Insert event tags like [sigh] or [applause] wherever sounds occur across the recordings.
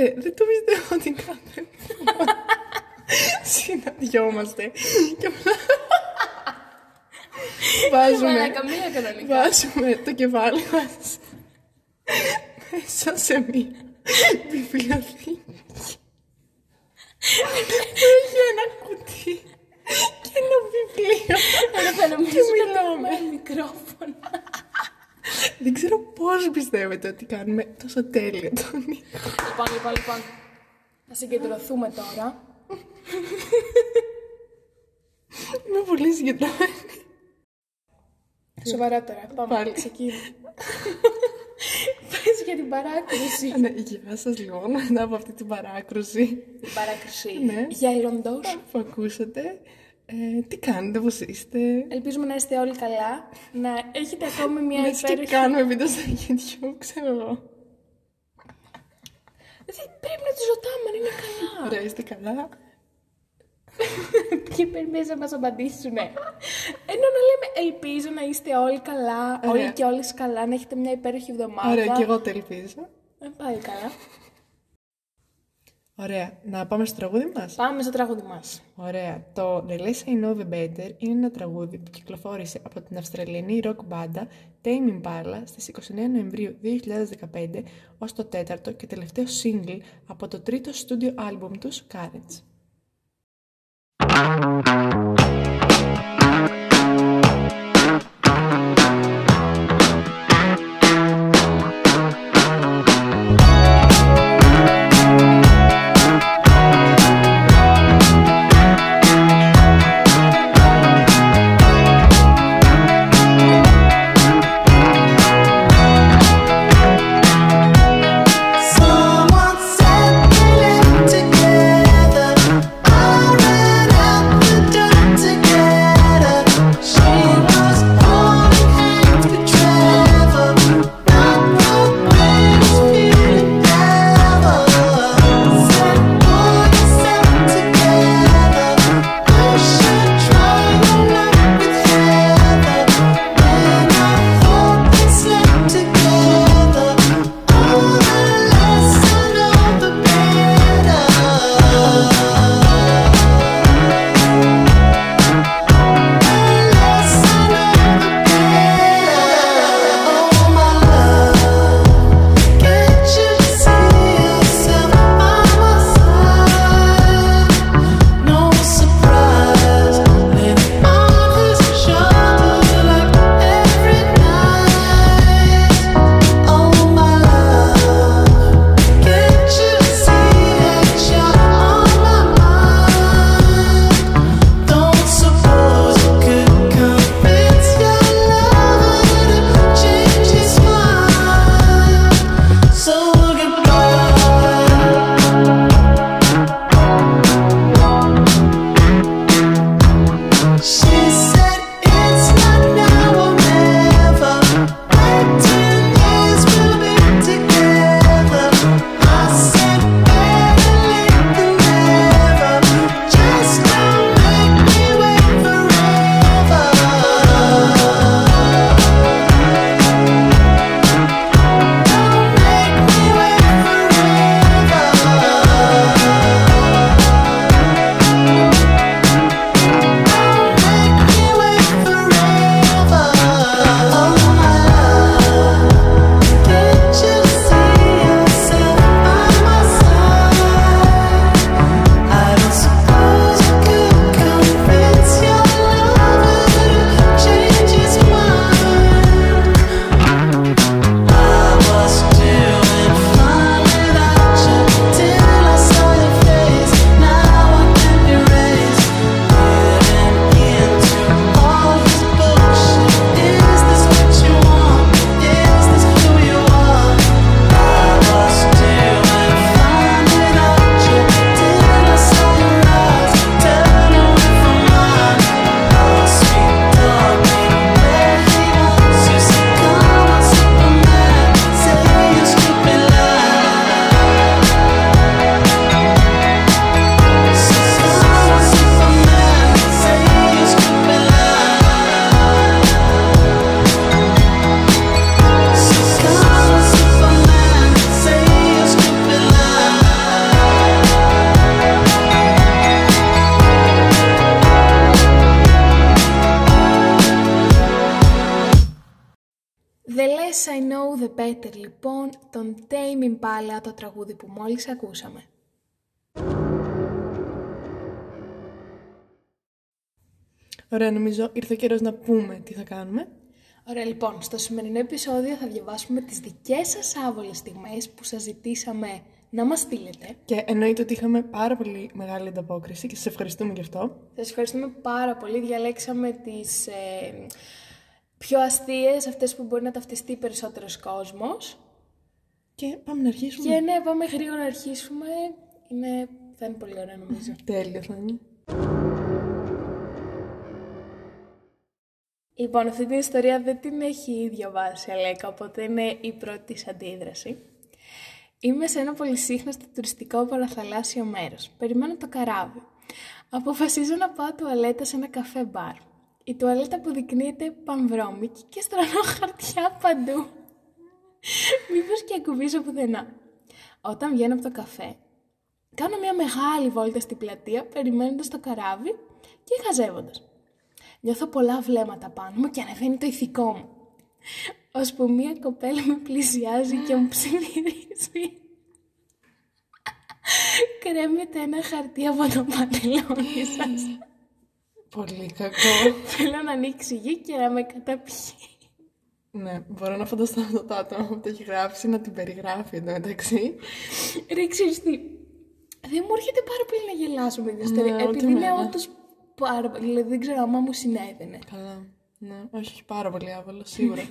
Ρε, δεν το πιστεύω ότι κάθε φορά συναντιόμαστε και απλά βάζουμε, Μαλάκα, μία κανονικά. βάζουμε το κεφάλι μας μέσα σε μία βιβλιοθήκη που έχει ένα κουτί και ένα βιβλίο Άρα θα και νομίζουμε ότι μιλάμε. έχουμε μικρόφωνο. Δεν ξέρω πώς πιστεύετε ότι κάνουμε τόσο τέλειο τον ήχο. Λοιπόν, λοιπόν, λοιπόν. Θα συγκεντρωθούμε τώρα. Είμαι πολύ συγκεντρωμένη. Σοβαρά τώρα. Πάμε. Πάλι. Ξεκίνα. Πες για την παράκριση. Ναι, γεια σας λοιπόν, μετά από αυτή την παράκρουση Την παράκριση. Ναι. Γέροντος. που ακούσατε. Ε, τι κάνετε, πώς είστε; Ελπίζουμε να είστε όλοι καλά. Να έχετε ακόμη μια Λες και υπέροχη... κάνουμε βίντεο στο YouTube, ξέρω εγώ. Δεν πρέπει να τους ρωτάμε αν είναι καλά. Ωραία, είστε καλά. Και περιμένεις να μας απαντήσουν. Ενώ να λέμε ελπίζω να είστε όλοι καλά, Ωραία. όλοι και όλες καλά, να έχετε μια υπέροχη εβδομάδα. Ωραία, και εγώ το ελπίζω. Ε, πάλι καλά. Ωραία, να πάμε στο τραγούδι μας; Πάμε στο τραγούδι μας. Ωραία, το The Less I Know The Better είναι ένα τραγούδι που κυκλοφόρησε από την Αυστραλιανή rock μπάντα Tame Impala στις 29 Νοεμβρίου 2015 ως το τέταρτο και τελευταίο single από το τρίτο studio album τους Currents. The less I know the better λοιπόν, τον Tame Impala το τραγούδι που μόλις ακούσαμε. Ωραία, νομίζω ήρθε ο καιρός να πούμε τι θα κάνουμε. Ωραία, λοιπόν, στο σημερινό επεισόδιο θα διαβάσουμε τις δικές σας άβολες στιγμές που σας ζητήσαμε να μας στείλετε. Και εννοείται ότι είχαμε πάρα πολύ μεγάλη ανταπόκριση και σας ευχαριστούμε γι' αυτό. Σας ευχαριστούμε πάρα πολύ. Διαλέξαμε τις ε, πιο αστείες, αυτές που μπορεί να ταυτιστεί περισσότερος κόσμος. Και πάμε να αρχίσουμε. Και ναι, πάμε γρήγορα να αρχίσουμε. Είναι... Θα είναι πολύ ωραία νομίζω. [laughs] Τέλειο θα είναι. Λοιπόν, αυτή την ιστορία δεν την έχει διαβάσει η Αλέκα, οπότε είναι η πρώτη της αντίδραση. Είμαι σε ένα πολυσύχναστο τουριστικό παραθαλάσσιο μέρος. Περιμένω το καράβι. Αποφασίζω να πάω τουαλέτα σε ένα καφέ μπαρ. Η τουαλέτα αποδεικνύεται πανβρώμικη και στρανώ χαρτιά παντού. Μήπως και ακουμπήσω πουθενά. Όταν βγαίνω από το καφέ, κάνω μια μεγάλη βόλτα στην πλατεία περιμένοντας το καράβι και χαζεύοντας. Νιώθω πολλά βλέμματα πάνω μου και ανεβαίνει το ηθικό μου. Ώσπου μία κοπέλα με πλησιάζει και μου ψιθυρίζει. Κρέμεται ένα χαρτί από το παντελόνι σας. Πολύ κακό. [laughs] Θέλω να ανοίξει η γη και να με καταπιεί. ναι, μπορώ να φανταστώ αυτό το άτομο που το έχει γράψει να την περιγράφει εντωμεταξύ. Ρε, ξέρεις τι, δεν μου έρχεται πάρα πολύ να γελάσω με την ιστορία, Ναι, ούτε επειδή είναι εμένα. όντως πάρα πολύ, δηλαδή δεν ξέρω άμα μου συνέβαινε. Καλά. Ναι, όχι, όχι, πάρα πολύ άβολο, σίγουρα.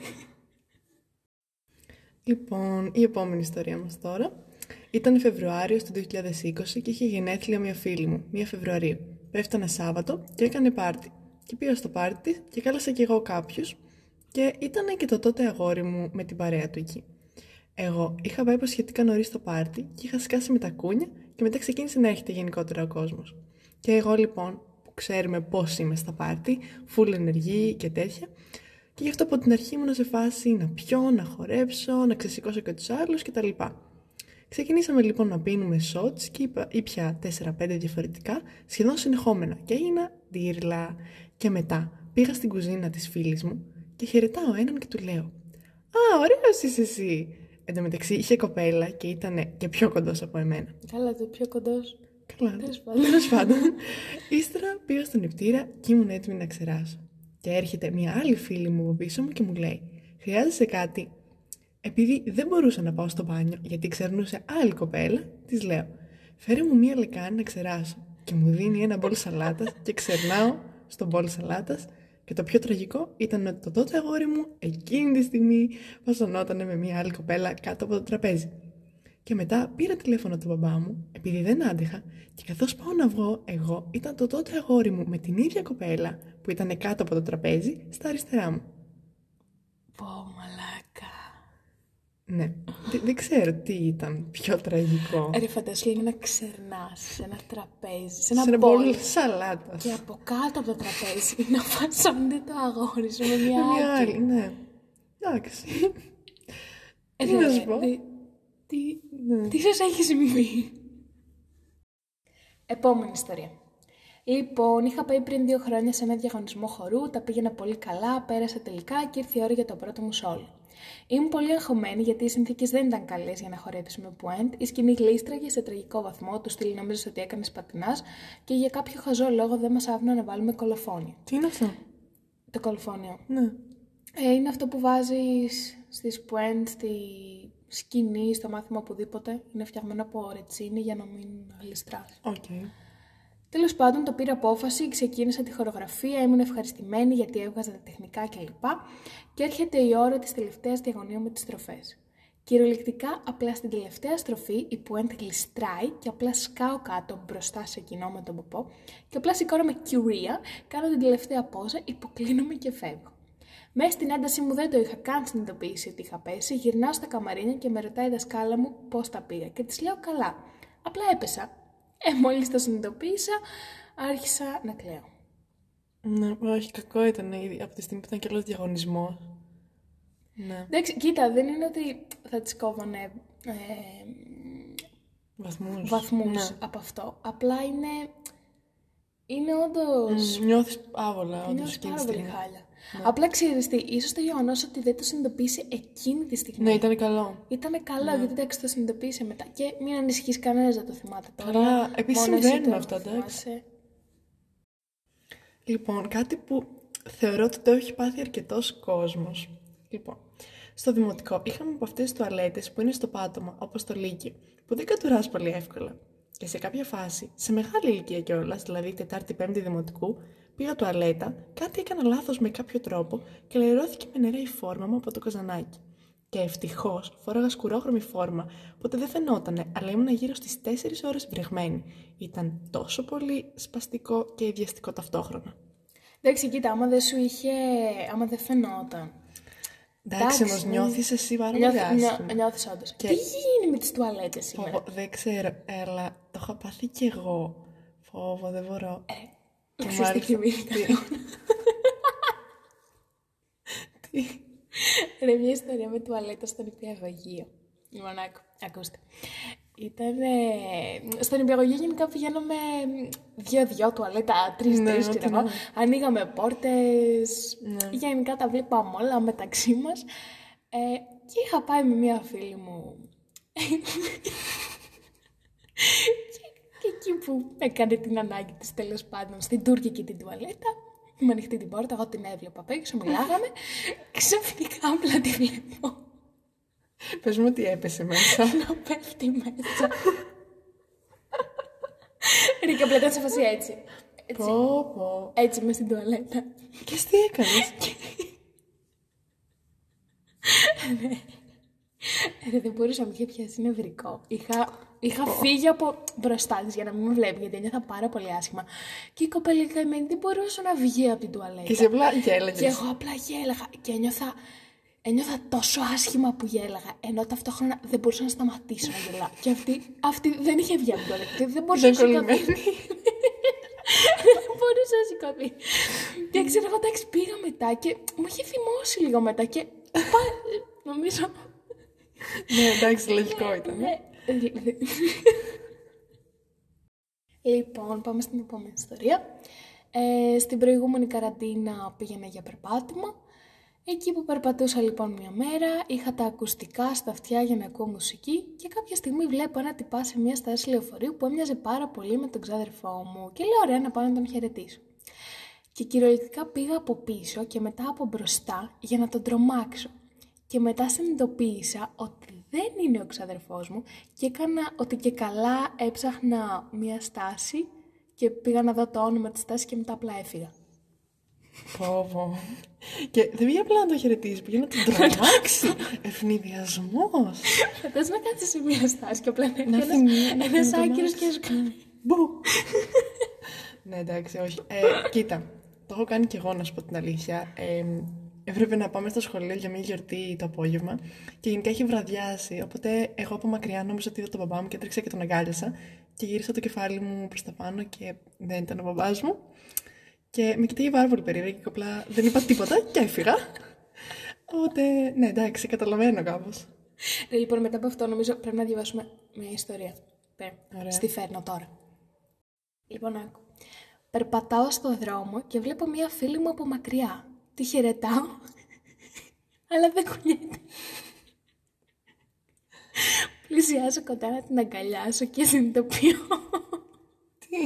λοιπόν, η επόμενη ιστορία μας τώρα. Ήταν Φεβρουάριος του 2020 και είχε γενέθλια μια φίλη μου, μια Φεβρουαρίου. Πέφτανε Σάββατο και έκανε πάρτι. Και πήγα στο πάρτι της και κάλεσα κι εγώ κάποιους και ήταν και το τότε αγόρι μου με την παρέα του εκεί. Εγώ είχα πάει σχετικά νωρίς στο πάρτι και είχα σκάσει με τα κούνια και μετά ξεκίνησε να έρχεται γενικότερα ο κόσμος. Και εγώ λοιπόν, που ξέρουμε πώ είμαι στα πάρτι, full ενεργή και τέτοια, και γι' αυτό από την αρχή ήμουν σε φάση να πιω, να χορέψω, να ξεσηκώσω και τους άλλους κτλ. Ξεκινήσαμε λοιπόν να πίνουμε shots και είπα, ήπια 4-5 διαφορετικά, σχεδόν συνεχόμενα και έγινα ντύρλα. Και μετά πήγα στην κουζίνα της φίλης μου και χαιρετάω έναν και του λέω «Α, ωραίος είσαι εσύ!» Εν τω μεταξύ είχε κοπέλα και ήταν και πιο κοντός από εμένα. Καλά, το πιο κοντός. Καλά, Τέλος [laughs] πάντων. τέλος πάντων. Ύστερα πήγα στον νηπτήρα και ήμουν έτοιμη να ξεράσω. Και έρχεται μια άλλη φίλη μου από πίσω μου και μου λέει «Χρειάζεσαι κάτι» Επειδή δεν μπορούσα να πάω στο μπάνιο γιατί ξερνούσε άλλη κοπέλα, της λέω: Φέρε μου μία λεκάνη να ξεράσω. Και μου δίνει ένα μπολ σαλάτας και ξερνάω στο μπολ σαλάτας. Και το πιο τραγικό ήταν ότι το τότε αγόρι μου εκείνη τη στιγμή βασανότανε με μία άλλη κοπέλα κάτω από το τραπέζι. Και μετά πήρα τηλέφωνο του μπαμπά μου, επειδή δεν άντεχα, και καθώς πάω να βγω, εγώ ήταν το τότε αγόρι μου με την ίδια κοπέλα που ήταν κάτω από το τραπέζι στα αριστερά μου. Πω, μαλάκα. Ναι. Δεν, δεν ξέρω τι ήταν πιο τραγικό. Ρε, φαντάσου λίγο να ξερνάς σε ένα τραπέζι, σε ένα, Σε ένα μπολ. μπολ σαλάτας. Και από κάτω από το τραπέζι [laughs] να φασώνεται το αγόρι σου με μια Μια άλλη. άλλη, ναι. Εντάξει. Ε, Τι ναι, να σου πω; τι- Τι, Ναι. τι σας έχει συμβεί; Επόμενη ιστορία. Λοιπόν, είχα πάει πριν δύο χρόνια σε ένα διαγωνισμό χορού, τα πήγαινα πολύ καλά, πέρασα τελικά και ήρθε η ώρα για το πρώτο μου σόλ. Ήμουν πολύ αγχωμένη γιατί οι συνθήκες δεν ήταν καλές για να χορέψουμε puent. Η σκηνή γλίστραγε σε τραγικό βαθμό, του στυλ νόμιζες ότι έκανες πατινάς και για κάποιο χαζό λόγο δεν μας άφηναν να βάλουμε κολοφόνιο. Τι είναι αυτό; Το κολοφόνιο Ναι. ε, είναι αυτό που βάζεις στις pointes, στη σκηνή, στο μάθημα οπουδήποτε. Είναι φτιαγμένο από ρετσίνη για να μην γλιστράς. Οκ. Τέλος πάντων το πήρα απόφαση, ξεκίνησα τη χορογραφία, ήμουν ευχαριστημένη γιατί έβγαζα τα τεχνικά κλπ. Και έρχεται η ώρα της τελευταίας διαγωνίου με τις στροφές. Κυριολεκτικά, απλά στην τελευταία στροφή η pointe γλιστράει και απλά σκάω κάτω μπροστά σε κοινό με τον ποπό και απλά σηκώνομαι κυρία, κάνω την τελευταία πόζα, υποκλίνομαι και φεύγω. Μέσα στην ένταση μου δεν το είχα καν συνειδητοποιήσει ότι είχα πέσει. Γυρνάω στα καμαρίνια και με ρωτάει η δασκάλα μου πώς τα πήγα. Και της λέω καλά. Απλά έπεσα. Ε, μόλις το συνειδητοποίησα, άρχισα να κλαίω. Ναι, όχι, κακό ήταν ήδη από τη στιγμή που ήταν και άλλο διαγωνισμός. Ναι. Εντάξει, κοίτα, δεν είναι ότι θα τη κόβανε ε, Βαθμούς. βαθμούς Ναι. από αυτό. Απλά είναι. Είναι όντω. Νιώθεις άβολα, όντως Νιώθεις εκείνη πάρα τη πολύ στιγμή. Χάλια. Απλά ξέρεις τι, ίσως το γεγονός ότι δεν το συνειδητοποίησε εκείνη τη στιγμή. Ναι, ήταν καλό. Ήταν καλό, γιατί εντάξει το συνειδητοποίησε μετά. Και μην ανησυχείς κανένας δεν το θυμάται τώρα. Καλά, επίσης Μόνος εσύ συμβαίνουν το αυτά, εντάξει. θυμάσαι. Λοιπόν, κάτι που θεωρώ ότι το έχει πάθει αρκετός κόσμος. Λοιπόν, στο δημοτικό είχαμε από αυτές τις τουαλέτες που είναι στο πάτωμα, όπως το Λύκειο, που δεν κατουράς πολύ εύκολα. Και σε κάποια φάση, σε μεγάλη ηλικία κιόλας, δηλαδή Τετάρτη-Πέμπτη Δημοτικού, πήγα τουαλέτα, κάτι έκανα λάθος με κάποιο τρόπο και λερώθηκε με νερά η φόρμα μου από το καζανάκι. Και ευτυχώς φόραγα σκουρόχρωμη φόρμα, οπότε δεν φαινότανε, αλλά ήμουν γύρω στις 4 ώρες βρεγμένη. Ήταν τόσο πολύ σπαστικό και ιδιαστικό ταυτόχρονα. Εντάξει, κοίτα, άμα δεν σου είχε. άμα δεν φαινόταν. Εντάξει, Εντάξει, όμως νιώθεις εσύ πάρα πολύ Νιώθει, άσχημα. νιώ, νιώθεις όντως. Και- Τι έχει γίνει με τις τουαλέτες σήμερα; Φόβο, δεν ξέρω, αλλά το έχω πάθει κι εγώ. Φόβο, δεν μπορώ. Ε, Και ξέρεις τι μάλιστα- θυμήθηκα τι- τώρα. Τι; Ρε, μια ιστορία με τουαλέτα στον υπηαγωγείο. Λοιπόν, άκου, ακούστε. Ήταν. στον υπηαγωγείο γενικά πηγαίναμε δύο-δύο τουαλέτα, τρει-τρει, Ναι, ξέρω ό,τι εγώ. να. Ανοίγαμε πόρτες. Ναι. Γενικά τα βλέπαμε όλα μεταξύ μας. Ε, και είχα πάει με μια φίλη μου. Και, και εκεί που έκανε την ανάγκη της τέλος πάντων στην τουρκική την τουαλέτα με ανοιχτή την πόρτα, εγώ την έβλεπα απ' έξω, μιλάγαμε [laughs] ξαφνικά απλά τη βλέπω Πες μου ότι έπεσε μέσα. [laughs] να πέφτει μέσα Ρε και απλά ήταν σε φάση έτσι έτσι, πω, πω. έτσι μες στην τουαλέτα Και εσύ τι έκανες; [laughs] Ρε, δεν μπορούσα, με είχε πιάσει νευρικό. Είχα, είχα φύγει από μπροστά της για να μην με βλέπει, γιατί ένιωθα πάρα πολύ άσχημα. Και η κοπέλα η καημένη δεν μπορούσε να βγει από την τουαλέτα. και εσύ απλά Και γέλαγες. εγώ απλά γέλαγα και ένιωθα, ένιωθα τόσο άσχημα που γέλαγα, ενώ ταυτόχρονα δεν μπορούσα να σταματήσω να γελάω. Και αυτή, αυτή δεν είχε βγει από την τουαλέτα, και δεν μπορούσε Δεν να σηκωθεί. κολλημένη. [laughs] δεν μπορούσε να σηκωθεί. Και ξέρω εγώ, εντάξει, πήγα μετά και μου είχε θυμώσει λίγο μετά και [laughs] πα- νομίζω ναι, εντάξει, λογικό ήταν. ναι. Λοιπόν, πάμε στην επόμενη ιστορία. Ε, στην προηγούμενη καραντίνα πήγαινα για περπάτημα. Εκεί που περπατούσα λοιπόν μια μέρα, είχα τα ακουστικά στα αυτιά για να ακούω μουσική και κάποια στιγμή βλέπω ένα τυπά σε μια στάση λεωφορείου που έμοιαζε πάρα πολύ με τον ξάδερφό μου και λέω ωραία να πάω να τον χαιρετήσω. Και κυριολεκτικά πήγα από πίσω και μετά από μπροστά για να τον τρομάξω. Και μετά συνειδητοποίησα ότι δεν είναι ο ξαδερφός μου και έκανα ότι και καλά έψαχνα μία στάση και πήγα να δω το όνομα της στάσης και μετά απλά έφυγα. Πω, πω. Και δεν πήγε απλά να το χαιρετήσει, πήγε να τον τρομάξει. Ευνηδιασμός. Φαντάζομαι να κάτσεις σε μία στάση και απλά να Να έρθει έρθει μία, να ένας τον άκυρος και τρομάξει. να σου κάνει. Μπου. ναι, εντάξει, όχι. Ε, κοίτα, το έχω κάνει κι εγώ να σου πω την αλήθεια. Ε, έπρεπε να πάμε στο σχολείο για μια γιορτή το απόγευμα και γενικά είχε βραδιάσει. Οπότε εγώ από μακριά νόμιζα ότι είδα τον μπαμπά μου και έτρεξα και τον αγκάλιασα και γύρισα το κεφάλι μου προς τα πάνω και δεν ήταν ο μπαμπάς μου. Και με κοιτάει πάρα πολύ περίεργα και απλά δεν είπα τίποτα και έφυγα. Οπότε, ναι, εντάξει, καταλαβαίνω κάπως. Ρε, λοιπόν, μετά από αυτό νομίζω πρέπει να διαβάσουμε μια ιστορία. Πε, Ωραία. Στη φέρνω τώρα. Λοιπόν, άκου. Περπατάω στο δρόμο και βλέπω μια φίλη μου από μακριά. Τη χαιρετάω, αλλά δεν κουνιέται. Πλησιάζω κοντά να την αγκαλιάσω και συνειδητοποιώ Τι,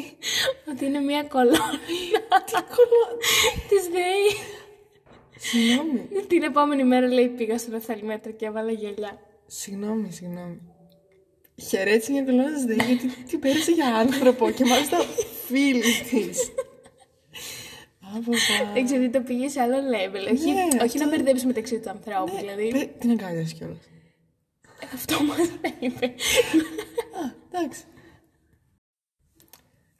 ότι είναι μια κολόνα τι κολλά... της ΔΕΗ. Συγγνώμη. Την επόμενη μέρα λέει πήγα στον οφθαλμέτρο και έβαλα γελιά. Συγγνώμη, συγγνώμη. Χαιρέτησε μια κολόνα στη ΔΕΗ γιατί την πέρασε για άνθρωπο και μάλιστα φίλη της. Δεν ξέρω, το πήγε σε άλλο level. Όχι, Ναι, όχι αυτό- να μπερδέψει μεταξύ του ανθρώπου. δηλαδή, Την αγκάλιασε κιόλας. αυτό μας είπε. Α, εντάξει.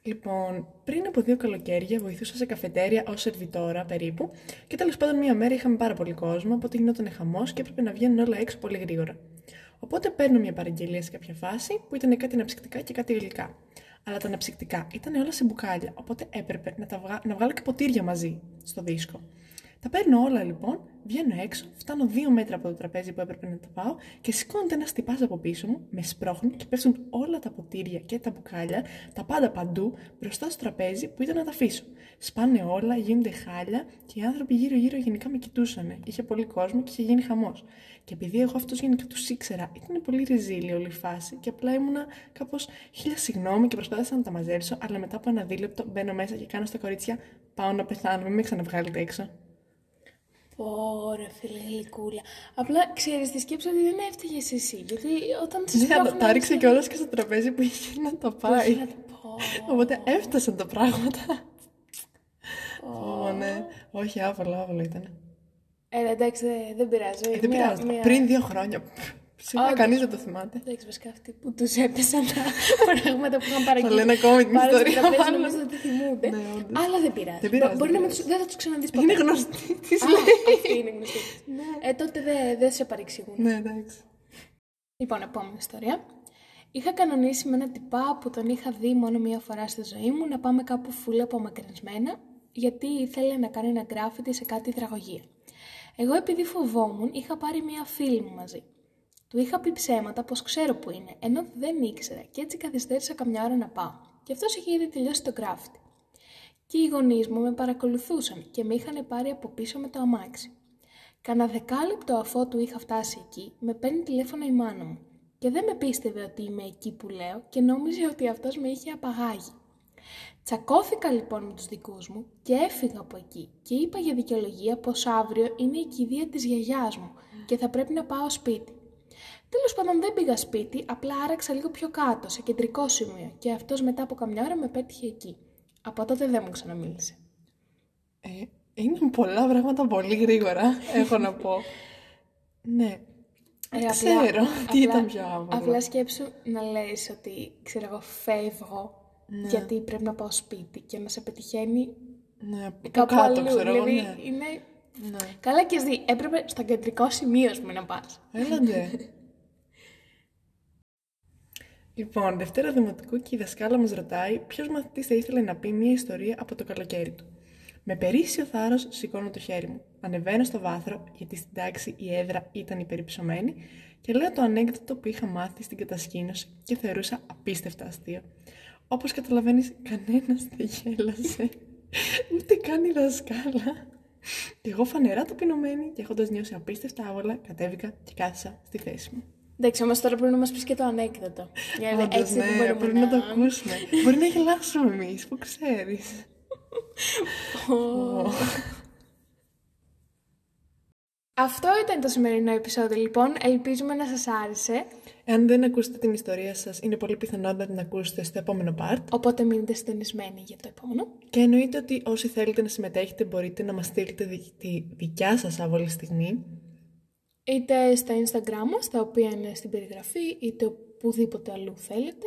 Λοιπόν, πριν από δύο καλοκαίρια βοηθούσα σε καφετέρια ως σερβιτόρα περίπου και τέλος πάντων μία μέρα είχαμε πάρα πολύ κόσμο, οπότε γινόταν χαμός και έπρεπε να βγαίνουν όλα έξω πολύ γρήγορα. Οπότε παίρνω μια παραγγελία σε κάποια φάση που ήταν κάτι αναψυκτικά και κάτι γλυκά. Αλλά τα αναψυκτικά ήταν όλα σε μπουκάλια, οπότε έπρεπε να, τα βγα... να βγάλω και ποτήρια μαζί στο δίσκο. Τα παίρνω όλα λοιπόν, βγαίνω έξω, φτάνω δύο μέτρα από το τραπέζι που έπρεπε να τα πάω και σηκώνεται ένας τυπάς από πίσω μου, με σπρώχνει και πέφτουν όλα τα ποτήρια και τα μπουκάλια, τα πάντα παντού, μπροστά στο τραπέζι που ήταν να τα αφήσω. Σπάνε όλα, γίνονται χάλια και οι άνθρωποι γύρω-γύρω γενικά με κοιτούσαν. Είχε πολύ κόσμο και είχε γίνει χαμός. Και επειδή εγώ αυτού γενικά τους ήξερα, ήταν πολύ ριζίλη όλη η φάση και απλά ήμουνα κάπως χίλια συγγνώμη και προσπάθησα να τα μαζέψω, αλλά μετά από ένα δίλεπτο μπαίνω μέσα και κάνω στα κορίτσια πάω να πεθάνω, μην με ξαναβγάλετε έξω. Ωραία, φίλε, γλυκούλα. Απλά ξέρεις τη σκέψη ότι δεν έφταιγες εσύ. Γιατί όταν τη Ναι, τα ρίξε κιόλας και στο τραπέζι που είχε να το πάει. Οπότε έφτασαν τα πράγματα. Ω, ναι. Όχι, άβολο, άβολο ήταν. Ε, εντάξει, δεν πειράζει. Ε, δεν πειράζει. Πριν δύο χρόνια. Σίγουρα κανείς δεν το θυμάται. Εντάξει, βασικά αυτοί που τους έπεσαν τα [laughs] πράγματα που είχαν παραγγείλει. Θα λένε ακόμη την ιστορία. Δεν νομίζω ότι θυμούνται. Ναι, Αλλά δεν πειράζει. Δεν πειράζει. Μπορεί να μην δεν θα τους ξαναδείς ποτέ. Είναι γνωστή. Τις λέει. Αυτή είναι γνωστή. Ε, τότε δεν σε παρεξηγούν. Ναι, εντάξει. Λοιπόν, επόμενη ιστορία. Είχα κανονίσει με ένα τυπά που τον είχα δει μόνο μία φορά στη ζωή μου να πάμε κάπου φούλα απομακρυσμένα γιατί ήθελε να κάνει ένα γκράφιτι σε κάτι υδραγωγία. Εγώ επειδή φοβόμουν είχα πάρει μία φίλη μου μαζί. Του είχα πει ψέματα πως ξέρω που είναι, ενώ δεν ήξερα και έτσι καθυστέρησα καμιά ώρα να πάω. Και αυτός είχε ήδη τελειώσει το γκράφιτι. Και οι γονείς μου με παρακολουθούσαν και με είχαν πάρει από πίσω με το αμάξι. Κάνα δεκάλεπτο αφού του είχα φτάσει εκεί, με παίρνει τηλέφωνο η μάνα μου και δεν με πίστευε ότι είμαι εκεί που λέω και νόμιζε ότι αυτός με είχε απαγάγει. Τσακώθηκα λοιπόν με τους δικούς μου και έφυγα από εκεί και είπα για δικαιολογία πως αύριο είναι η κηδεία της γιαγιάς μου και θα πρέπει να πάω σπίτι. Τέλος πάντων δεν πήγα σπίτι, απλά άραξα λίγο πιο κάτω, σε κεντρικό σημείο και αυτός μετά από καμιά ώρα με πέτυχε εκεί. Από τότε δεν μου ξαναμίλησε. Ε, είναι πολλά πράγματα πολύ γρήγορα, έχω να πω. ναι, ε, ξέρω τι ήταν πιο άβολο. Απλά σκέψου να λες ότι, ξέρω εγώ, φεύγω ναι. γιατί πρέπει να πάω σπίτι και να σε πετυχαίνει ναι, κάπου κάτω, αλλού. ξέρω δηλαδή, ναι. είναι... Ναι. Καλά και εσύ, έπρεπε στο κεντρικό σημείο, ας πούμε, να πας. Έλαντε. [laughs] λοιπόν, Δευτέρα Δημοτικού και η δασκάλα μας ρωτάει ποιος μαθητής θα ήθελε να πει μια ιστορία από το καλοκαίρι του. Με περίσσιο θάρρος σηκώνω το χέρι μου. Ανεβαίνω στο βάθρο, γιατί στην τάξη η έδρα ήταν υπερυψωμένη, και λέω το ανέκδοτο που είχα μάθει στην κατασκήνωση και θεωρούσα απίστευτα αστείο. Όπως καταλαβαίνεις, κανένας δεν γέλασε. Ούτε καν η δασκάλα. Και εγώ φανερά ταπεινωμένη και έχοντας νιώσει απίστευτα άβολα, κατέβηκα και κάθισα στη θέση μου. Εντάξει, όμως τώρα πρέπει να μας πεις και το ανέκδοτο. Γιατί έτσι ναι, δεν πρέπει να... να το ακούσουμε. Μπορεί να γελάσουμε εμείς, που ξέρεις. Αυτό ήταν το σημερινό επεισόδιο λοιπόν. Ελπίζουμε να σας άρεσε. Εάν δεν ακούσετε την ιστορία σας, είναι πολύ πιθανό να την ακούσετε στο επόμενο part. Οπότε μείνετε συντονισμένοι για το επόμενο. Και εννοείται ότι όσοι θέλετε να συμμετέχετε μπορείτε να μας στείλετε τη δικιά σας άβολη στιγμή. Είτε στα Instagram μας, τα οποία είναι στην περιγραφή, είτε οπουδήποτε αλλού θέλετε.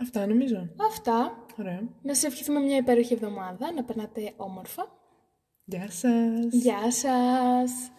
Αυτά νομίζω. Αυτά. Ωραία. Να σας ευχηθούμε μια υπέροχη εβδομάδα, να περνάτε όμορφα. Γεια σας. Γεια σας.